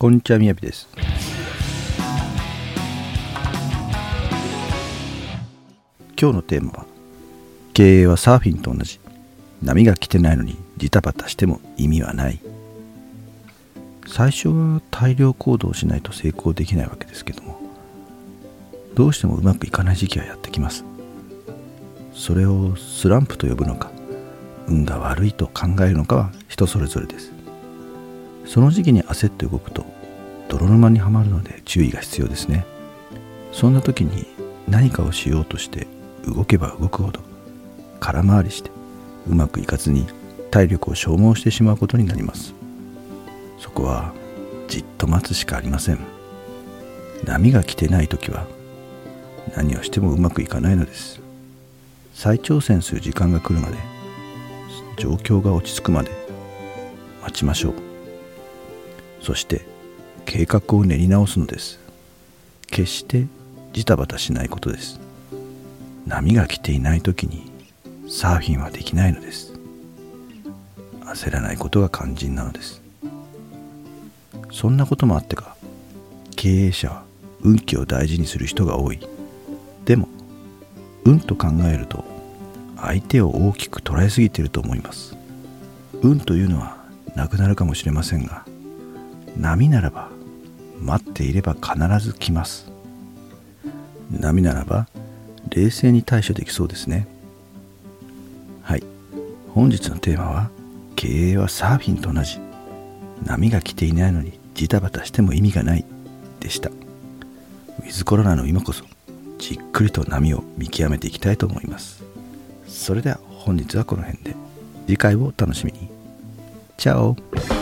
こんにちはみやびです。今日のテーマは経営はサーフィンと同じ。波が来てないのにジタバタしても意味はない。最初は大量行動しないと成功できないわけですけどもどうしてもうまくいかない時期はやってきます。それをスランプと呼ぶのか運が悪いと考えるのかは人それぞれです。その時期に焦って動くと泥沼にはまるので注意が必要ですね。そんな時に何かをしようとして動けば動くほど空回りしてうまくいかずに体力を消耗してしまうことになります。そこはじっと待つしかありません。波が来てない時は何をしてもうまくいかないのです。再挑戦する時間が来るまで状況が落ち着くまで待ちましょう。そして計画を練り直すのです。決してジタバタしないことです。波が来ていない時にサーフィンはできないのです。焦らないことが肝心なのです。そんなこともあってか経営者は運気を大事にする人が多い。でも運と考えると相手を大きく捉えすぎていると思います。運というのはなくなるかもしれませんが波ならば待っていれば必ず来ます。波ならば冷静に対処できそうですね。はい。本日のテーマは経営はサーフィンと同じ。波が来ていないのにジタバタしても意味がない。でした。ウィズコロナの今こそじっくりと波を見極めていきたいと思います。それでは本日はこの辺で。次回をお楽しみに。チャオ。